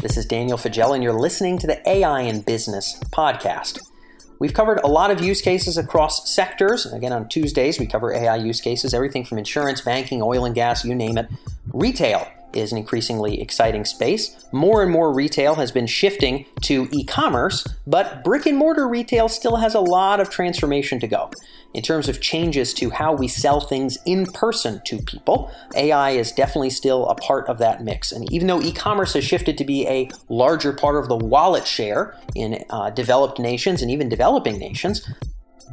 This is Daniel Faggella, and you're listening to the AI in Business podcast. We've covered a lot of use cases across sectors. Again, on Tuesdays, we cover AI use cases, everything from insurance, banking, oil and gas, you name it. Retail is an increasingly exciting space. More and more retail has been shifting to e commerce, but brick and mortar retail still has a lot of transformation to go. In terms of changes to how we sell things in person to people, AI is definitely still a part of that mix. And even though e commerce has shifted to be a larger part of the wallet share in uh, developed nations and even developing nations,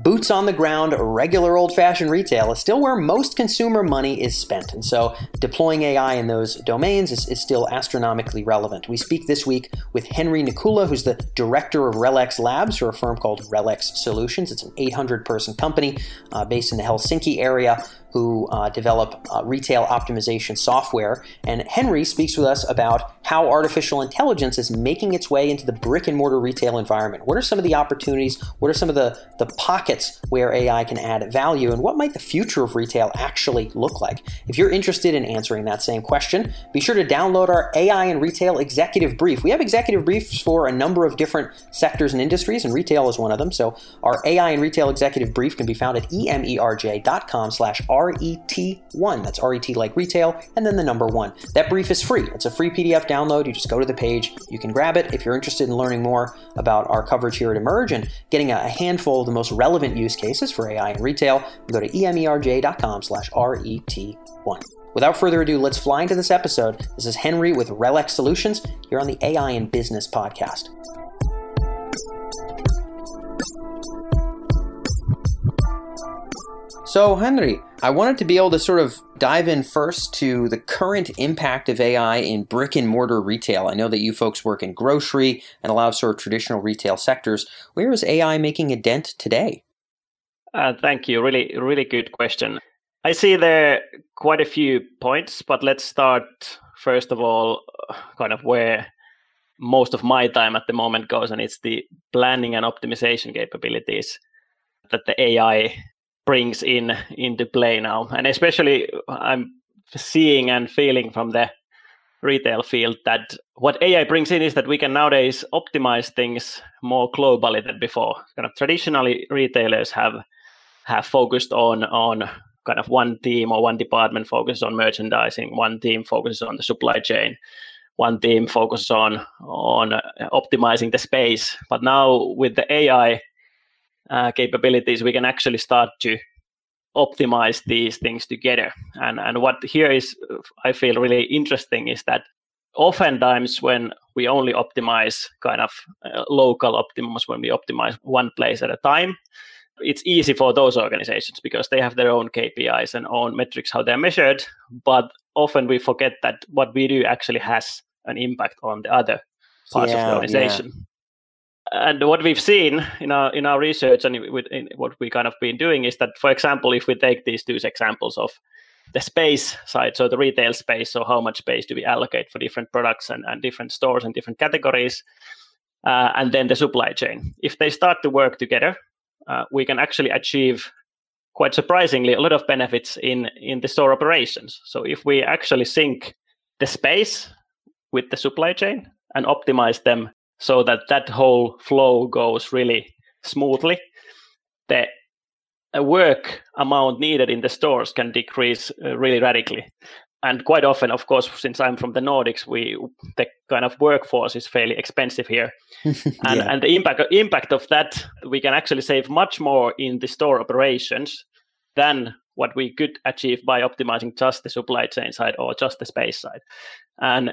boots on the ground, regular old fashioned retail is still where most consumer money is spent. And so deploying AI in those domains is, is still astronomically relevant. We speak this week with Henry Nikula, who's the director of Relex Labs for a firm called Relex Solutions. It's an 800 person company uh, based in the Helsinki area who uh, develop uh, retail optimization software. And Henry speaks with us about how artificial intelligence is making its way into the brick and mortar retail environment. What are some of the opportunities? What are some of the, the pockets where AI can add value? And what might the future of retail actually look like? If you're interested in answering that same question, be sure to download our AI and Retail Executive Brief. We have executive briefs for a number of different sectors and industries, and retail is one of them. So our AI and Retail Executive Brief can be found at emerj.com slash r RET1. That's RET like retail, and then the number one. That brief is free. It's a free PDF download. You just go to the page, you can grab it. If you're interested in learning more about our coverage here at Emerj and getting a handful of the most relevant use cases for AI in retail, go to emerj.com slash RET1. Without further ado, let's fly into this episode. This is Henry with Relex Solutions here on the AI in Business podcast. So, Henry, I wanted to be able to sort of dive in first to the current impact of AI in brick and mortar retail. I know that you folks work in grocery and a lot of sort of traditional retail sectors. Where is AI making a dent today? Uh, thank you. Really, really good question. I see there quite a few points, but let's start first of all, kind of where most of my time at the moment goes, and it's the planning and optimization capabilities that the AI brings in into play now. And especially i'm seeing and feeling from the retail field that what ai brings in is that we can nowadays optimize things more globally than before. Kind of traditionally retailers have have focused on on kind of one team or one department focuses on merchandising one team focuses on the supply chain one team focuses on on optimizing the space. But now with the ai uh, capabilities, we can actually start to optimize these things together. And and what here is I feel really interesting is that oftentimes when we only optimize kind of uh, local optimums, when we optimize one place at a time, it's easy for those organizations because they have their own KPIs and own metrics how they're measured. But often we forget that what we do actually has an impact on the other parts yeah, of the organization. Yeah and what we've seen in our in our research and with what we kind of been doing is that, for example, if we take these two examples of the space side, so the retail space, so how much space do we allocate for different products and, and different stores and different categories, uh, and then the supply chain. If they start to work together, uh, we can actually achieve quite surprisingly a lot of benefits in in the store operations. So if we actually sync the space with the supply chain and optimize them so that that whole flow goes really smoothly. The work amount needed in the stores can decrease uh, really radically. And quite often, of course, since I'm from the Nordics, we the kind of workforce is fairly expensive here, and, yeah. and the impact impact of that we can actually save much more in the store operations than what we could achieve by optimizing just the supply chain side or just the space side. And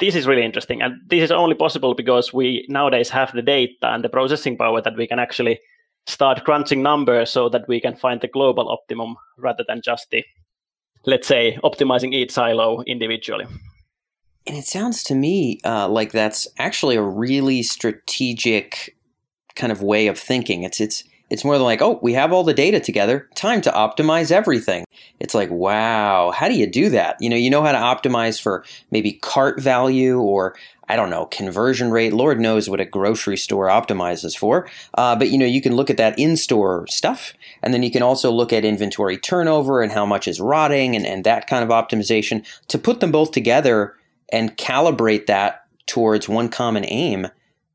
this is really interesting. And this is only possible because we nowadays have the data and the processing power that we can actually start crunching numbers so that we can find the global optimum rather than just the, let's say, optimizing each silo individually. And it sounds to me uh, like that's actually a really strategic kind of way of thinking. It's it's it's more than like, oh, we have all the data together. Time to optimize everything. It's like, wow, how do you do that? You know, you know how to optimize for maybe cart value or I don't know, conversion rate. Lord knows what a grocery store optimizes for. Uh, but you know, you can look at that in-store stuff, and then you can also look at inventory turnover and how much is rotting and, and that kind of optimization to put them both together and calibrate that towards one common aim,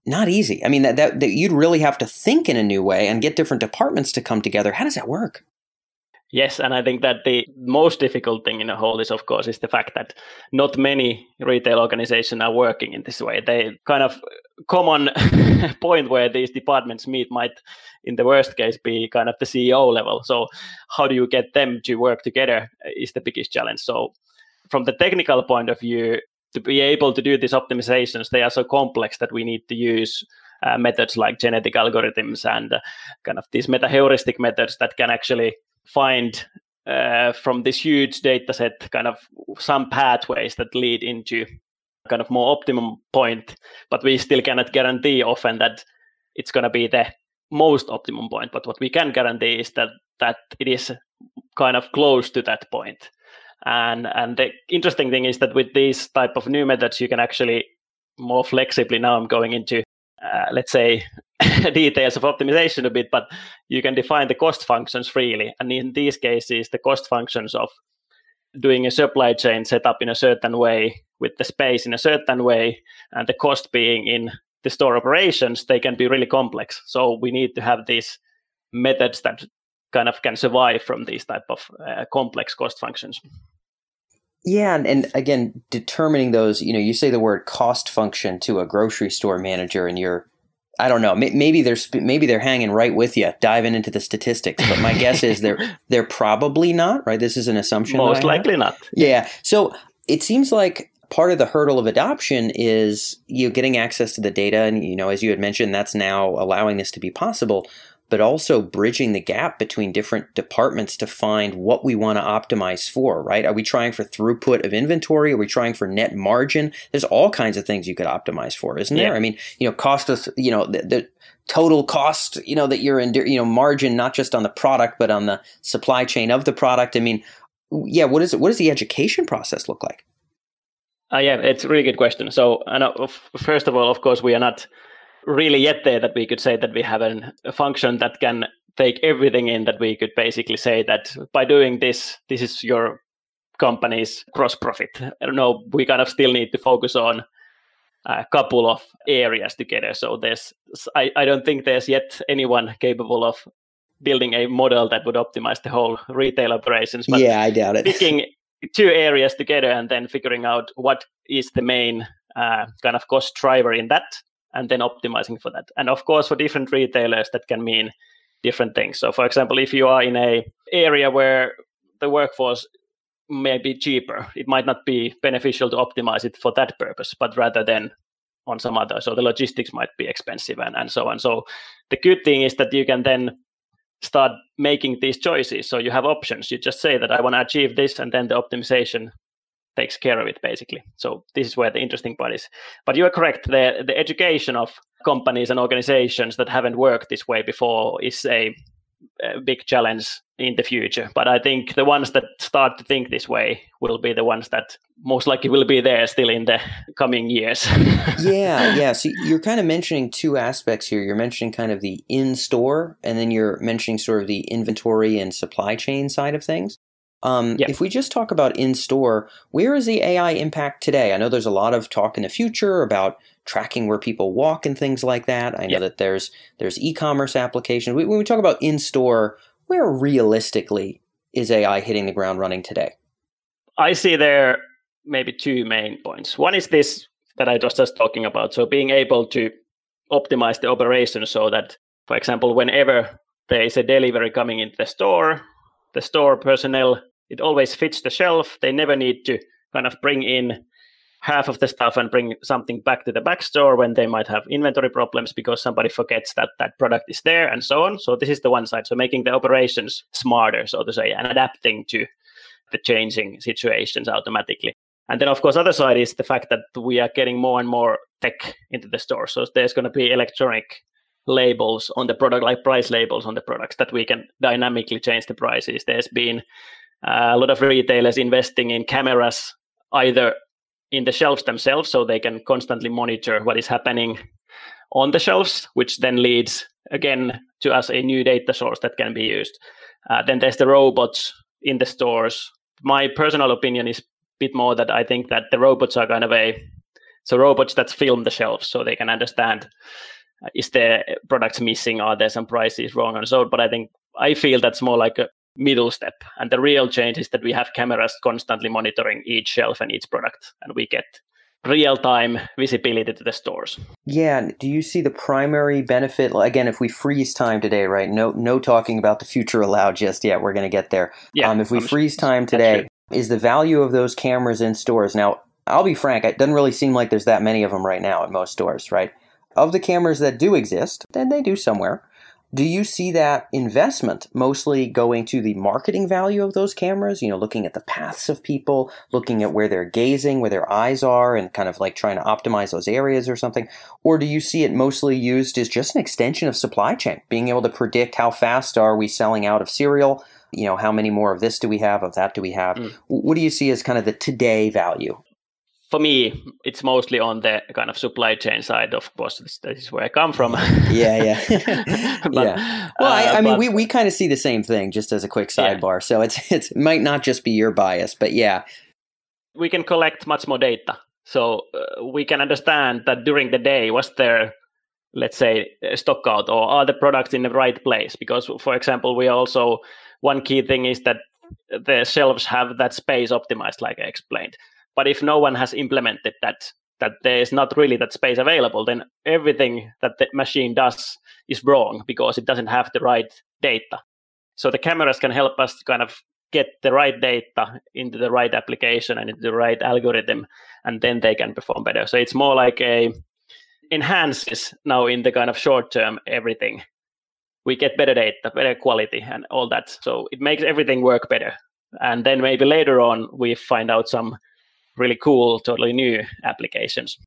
not easy. I mean, that, that, that you'd really have to think in a new way and get different departments to come together. How does that work? Yes, and I think that the most difficult thing in the whole is, of course, is the fact that not many retail organizations are working in this way. They kind of common point where these departments meet might, in the worst case, be kind of the CEO level. So, how do you get them to work together is the biggest challenge. So, from the technical point of view, to be able to do these optimizations, they are so complex that we need to use uh, methods like genetic algorithms and uh, kind of these meta heuristic methods that can actually find uh, from this huge data set kind of some pathways that lead into kind of more optimum point, but we still cannot guarantee often that it's going to be the most optimum point. But what we can guarantee is that that it is kind of close to that point. And and the interesting thing is that with these type of new methods, you can actually more flexibly. Now I'm going into uh, let's say details of optimization a bit, but you can define the cost functions freely. And in these cases, the cost functions of doing a supply chain set up in a certain way with the space in a certain way and the cost being in the store operations, they can be really complex. So we need to have these methods that kind of can survive from these type of uh, complex cost functions. Yeah, and, and, again, determining those, you know, you say the word cost function to a grocery store manager, and you're, I don't know, maybe they're maybe they're hanging right with you, diving into the statistics. But my guess is they're they're probably not. Right, this is an assumption. Most likely not. Yeah. So it seems like part of the hurdle of adoption is you know, getting access to the data, and you know, as you had mentioned, that's now allowing this to be possible but also bridging the gap between different departments to find what we want to optimize for, right? Are we trying for throughput of inventory? Are we trying for net margin? There's all kinds of things you could optimize for, isn't yeah. there? I mean, you know, cost of, you know, the, the total cost, you know, that you're in, you know, margin, not just on the product, but on the supply chain of the product. I mean, yeah, what is it? What does the education process look like? Uh, yeah, it's a really good question. So, and, uh, first of all, of course, we are not really yet there that we could say that we have an, a function that can take everything in that we could basically say that by doing this this is your company's gross profit. I don't know we kind of still need to focus on a couple of areas together. So there's i, I don't think there's yet anyone capable of building a model that would optimize the whole retail operations but yeah i doubt it. picking two areas together and then figuring out what is the main uh, kind of cost driver in that and then optimizing for that. And of course, for different retailers, that can mean different things. So, for example, if you are in a area where the workforce may be cheaper, it might not be beneficial to optimize it for that purpose, but rather than on some other. So the logistics might be expensive and, and so on. So the good thing is that you can then start making these choices. So you have options. You just say that I want to achieve this, and then the optimization takes care of it basically. So this is where the interesting part is. But you are correct. The the education of companies and organizations that haven't worked this way before is a, a big challenge in the future. But I think the ones that start to think this way will be the ones that most likely will be there still in the coming years. yeah, yeah. So you're kind of mentioning two aspects here. You're mentioning kind of the in store, and then you're mentioning sort of the inventory and supply chain side of things. Um, yep. If we just talk about in store, where is the AI impact today? I know there's a lot of talk in the future about tracking where people walk and things like that. I know yep. that there's there's e-commerce applications. When we talk about in store, where realistically is AI hitting the ground running today? I see there maybe two main points. One is this that I was just talking about. So being able to optimize the operation so that, for example, whenever there is a delivery coming into the store, the store personnel it always fits the shelf. They never need to kind of bring in half of the stuff and bring something back to the back store when they might have inventory problems because somebody forgets that that product is there and so on. So this is the one side. So making the operations smarter, so to say, and adapting to the changing situations automatically. And then, of course, other side is the fact that we are getting more and more tech into the store. So there's going to be electronic labels on the product, like price labels on the products that we can dynamically change the prices. There's been a lot of retailers investing in cameras either in the shelves themselves so they can constantly monitor what is happening on the shelves which then leads again to us a new data source that can be used. Uh, then there's the robots in the stores. My personal opinion is a bit more that i think that the robots are kind of a so robots that film the shelves so they can understand uh, is there products missing are there some prices wrong and so but i think i feel that's more like a middle step and the real change is that we have cameras constantly monitoring each shelf and each product and we get real time visibility to the stores. Yeah, do you see the primary benefit again if we freeze time today, right? No no talking about the future allowed just yet. We're going to get there. Yeah, um, if we I'm freeze time today, is the value of those cameras in stores. Now, I'll be frank, it doesn't really seem like there's that many of them right now at most stores, right? Of the cameras that do exist, then they do somewhere. Do you see that investment mostly going to the marketing value of those cameras? You know, looking at the paths of people, looking at where they're gazing, where their eyes are, and kind of like trying to optimize those areas or something? Or do you see it mostly used as just an extension of supply chain, being able to predict how fast are we selling out of cereal? You know, how many more of this do we have, of that do we have? Mm. What do you see as kind of the today value? For me, it's mostly on the kind of supply chain side. Of course, that is where I come from. yeah, yeah, but, yeah. Well, I, I uh, mean, but, we, we kind of see the same thing. Just as a quick sidebar, yeah. so it's it's it might not just be your bias, but yeah, we can collect much more data, so uh, we can understand that during the day was there, let's say, stock out or are the products in the right place? Because, for example, we also one key thing is that the shelves have that space optimized, like I explained. But if no one has implemented that, that there is not really that space available, then everything that the machine does is wrong because it doesn't have the right data. So the cameras can help us to kind of get the right data into the right application and into the right algorithm, and then they can perform better. So it's more like a enhances now in the kind of short term everything. We get better data, better quality, and all that. So it makes everything work better. And then maybe later on we find out some really cool, totally new applications.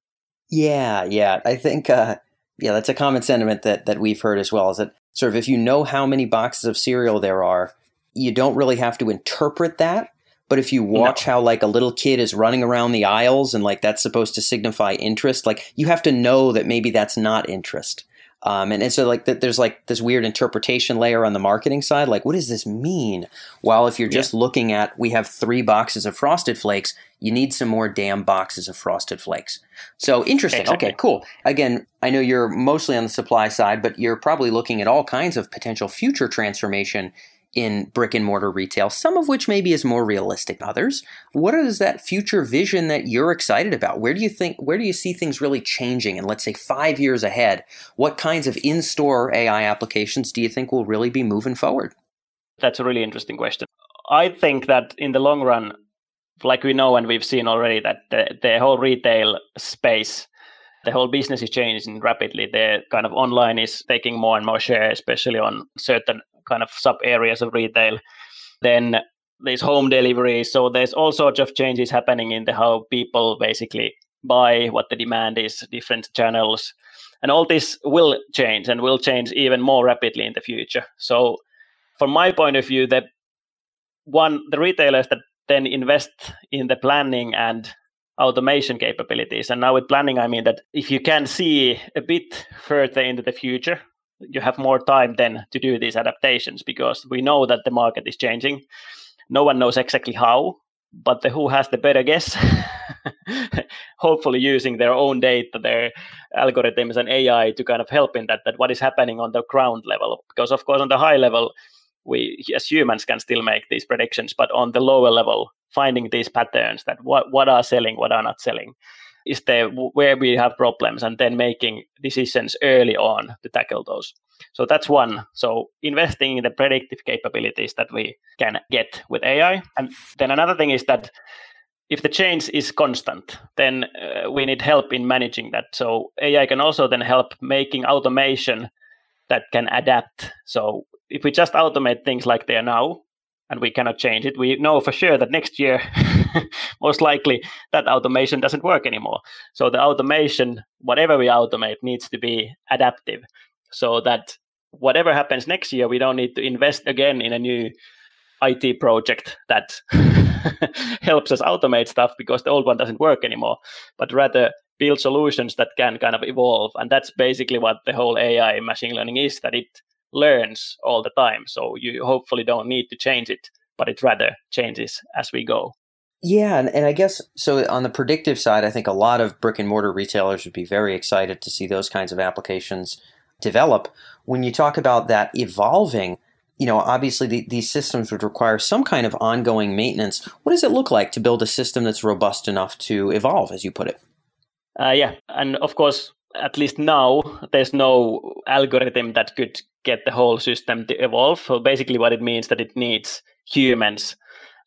Yeah, yeah. I think uh, yeah, that's a common sentiment that that we've heard as well. Is that sort of if you know how many boxes of cereal there are, you don't really have to interpret that. But if you watch no. how like a little kid is running around the aisles and like that's supposed to signify interest, like you have to know that maybe that's not interest. Um, and, and so like there's like this weird interpretation layer on the marketing side. Like, what does this mean? While if you're just yeah. looking at, we have three boxes of frosted flakes, you need some more damn boxes of frosted flakes. So interesting. Exactly. Okay, cool. Again, I know you're mostly on the supply side, but you're probably looking at all kinds of potential future transformation in brick and mortar retail, some of which maybe is more realistic than others. What is that future vision that you're excited about? Where do you think where do you see things really changing and let's say 5 years ahead? What kinds of in-store AI applications do you think will really be moving forward? That's a really interesting question. I think that in the long run like we know and we've seen already that the, the whole retail space the whole business is changing rapidly. The kind of online is taking more and more share, especially on certain kind of sub areas of retail. Then there's home delivery. So there's all sorts of changes happening in the how people basically buy, what the demand is, different channels. And all this will change and will change even more rapidly in the future. So from my point of view, the one the retailers that then invest in the planning and automation capabilities. And now with planning, I mean that if you can see a bit further into the future, you have more time then to do these adaptations because we know that the market is changing. No one knows exactly how, but the who has the better guess. Hopefully, using their own data, their algorithms and AI to kind of help in that, that what is happening on the ground level. Because, of course, on the high level, we as humans can still make these predictions, but on the lower level, finding these patterns that what, what are selling, what are not selling, is there where we have problems and then making decisions early on to tackle those. So that's one. So investing in the predictive capabilities that we can get with ai and then another thing is that if the change is constant then uh, we need help in managing that. So ai can also then help making automation that can adapt. So if we just automate things like they are now and we cannot change it. We know for sure that next year, most likely, that automation doesn't work anymore. So the automation, whatever we automate, needs to be adaptive, so that whatever happens next year, we don't need to invest again in a new IT project that helps us automate stuff because the old one doesn't work anymore, but rather build solutions that can kind of evolve. And that's basically what the whole AI machine learning is that it learns all the time. So you hopefully don't need to change it, but it rather changes as we go. Yeah, and, and I guess so on the predictive side, I think a lot of brick and mortar retailers would be very excited to see those kinds of applications develop. When you talk about that evolving, you know, obviously the, these systems would require some kind of ongoing maintenance. What does it look like to build a system that's robust enough to evolve, as you put it? Uh, yeah, and of course, at least now, there's no algorithm that could get the whole system to evolve. So basically, what it means that it needs humans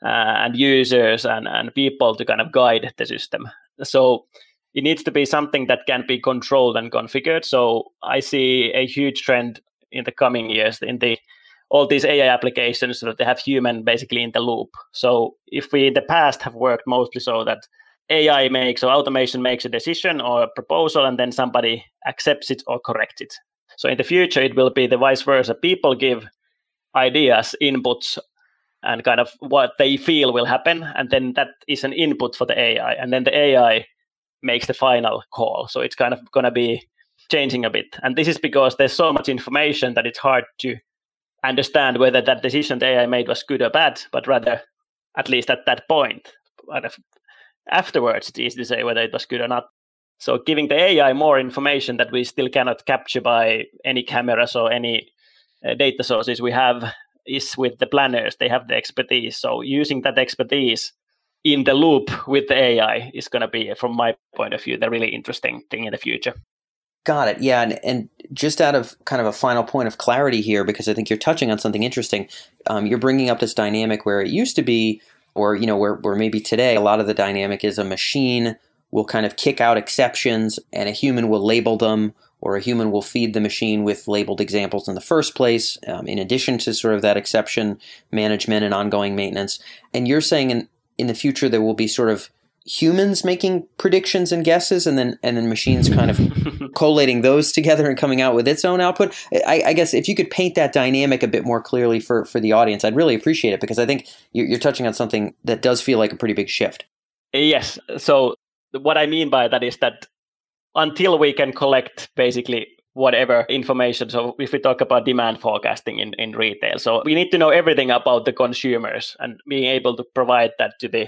Uh, and users and, and people to kind of guide the system. So it needs to be something that can be controlled and configured. So I see a huge trend in the coming years in the all these AI applications so that they have human basically in the loop. So if we in the past have worked mostly so that AI makes or automation makes a decision or a proposal and then somebody accepts it or corrects it. So in the future it will be the vice versa. People give ideas, inputs and kind of what they feel will happen. And then that is an input for the AI. And then the AI makes the final call. So it's kind of going to be changing a bit. And this is because there's so much information that it's hard to understand whether that decision the AI made was good or bad, but rather, at least at that point, afterwards, it's easy to say whether it was good or not. So giving the AI more information that we still cannot capture by any cameras or any uh, data sources we have is with the planners. They have the expertise. So using that expertise in the loop with the AI is going to be, from my point of view, the really interesting thing in the future. Got it. Yeah, and, and just out of kind of a final point of clarity here, because I think you're touching on something interesting. Um, you're bringing up this dynamic where it used to be, or you know, where where maybe today a lot of the dynamic is a machine will kind of kick out exceptions, and a human will label them, or a human will feed the machine with labeled examples in the first place, um, in addition to sort of that exception management and ongoing maintenance. And you're saying in, in the future there will be sort of humans making predictions and guesses and then and then machines kind of collating those together and coming out with its own output. I, I, guess if you could paint that dynamic a bit more clearly for for the audience i'd really appreciate it because i think you're, you're touching on something that does feel like a pretty big shift. Yes. So what i mean by that is that until we can collect basically whatever information. So if we talk about demand forecasting in, in retail, so we need to know everything about the consumers and being able to provide that to the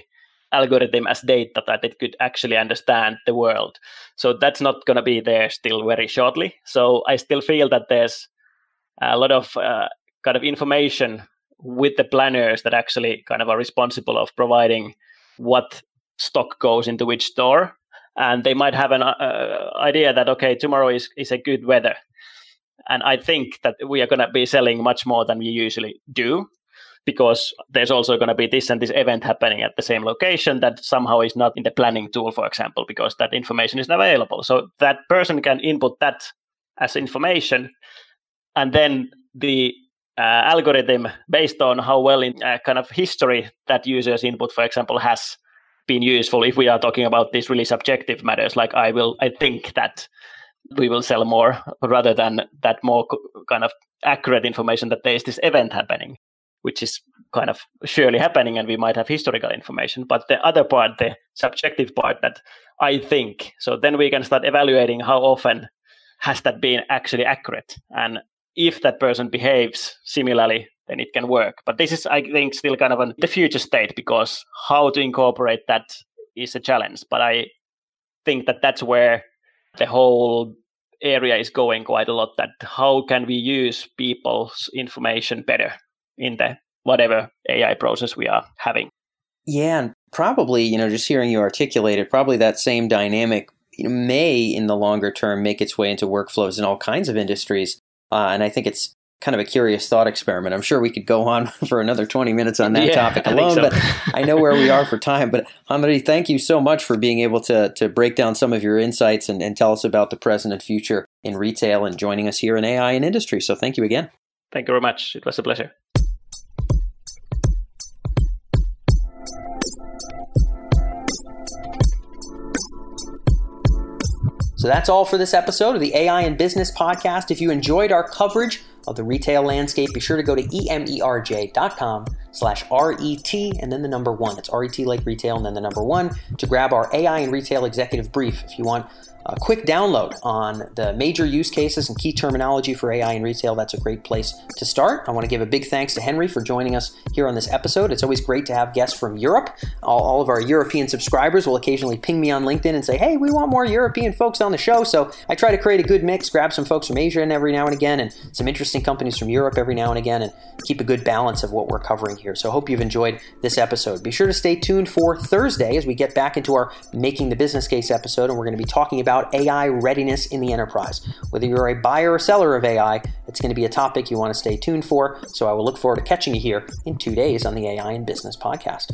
algorithm as data that it could actually understand the world. So that's not going to be there still very shortly. So I still feel that there's a lot of uh, kind of information with the planners that actually kind of are responsible of providing what stock goes into which store and they might have an uh, idea that okay tomorrow is, is a good weather. And i think that we are going to be selling much more than we usually do because there's also going to be this and this event happening at the same location that somehow is not in the planning tool for example because that information is not available. So that person can input that as information and then the uh, algorithm based on how well in uh, kind of history that user's input for example has been useful if we are talking about these really subjective matters like i will i think that we will sell more rather than that more kind of accurate information that there is this event happening which is kind of surely happening and we might have historical information. But the other part the subjective part that i think so then we can start evaluating how often has that been actually accurate. And if that person behaves similarly then it can work. But this is, I think, still kind of an, the future state because how to incorporate that is a challenge. But I think that that's where the whole area is going quite a lot. That how can we use people's information better in the whatever AI process we are having. Yeah, and probably you know just hearing you articulate it, probably that same dynamic may in the longer term make its way into workflows in all kinds of industries. Uh, and I think it's kind of a curious thought experiment. I'm sure we could go on for another 20 minutes on that yeah, topic alone, so. but I know where we are for time. But Hamari, thank you so much for being able to, to break down some of your insights and, and tell us about the present and future in retail and joining us here in AI and industry. So thank you again. Thank you very much. It was a pleasure. So that's all for this episode of the AI and Business Podcast. If you enjoyed our coverage of the retail landscape, be sure to go to emerj.com slash RET and then the number one. It's RET like retail and then the number one to grab our AI and retail executive brief. If you want a quick download on the major use cases and key terminology for AI in retail, that's a great place to start. I want to give a big thanks to Henry for joining us here on this episode. It's always great to have guests from Europe. All, all of our European subscribers will occasionally ping me on LinkedIn and say, hey, we want more European folks on the show. So I try to create a good mix, grab some folks from Asia and every now and again, and some interesting companies from Europe every now and again, and keep a good balance of what we're covering here. So I hope you've enjoyed this episode. Be sure to stay tuned for Thursday as we get back into our Making the Business Case episode, and we're going to be talking about AI readiness in the enterprise. Whether you're a buyer or seller of AI, it's going to be a topic you want to stay tuned for. So I will look forward to catching you here in two days on the AI and Business podcast.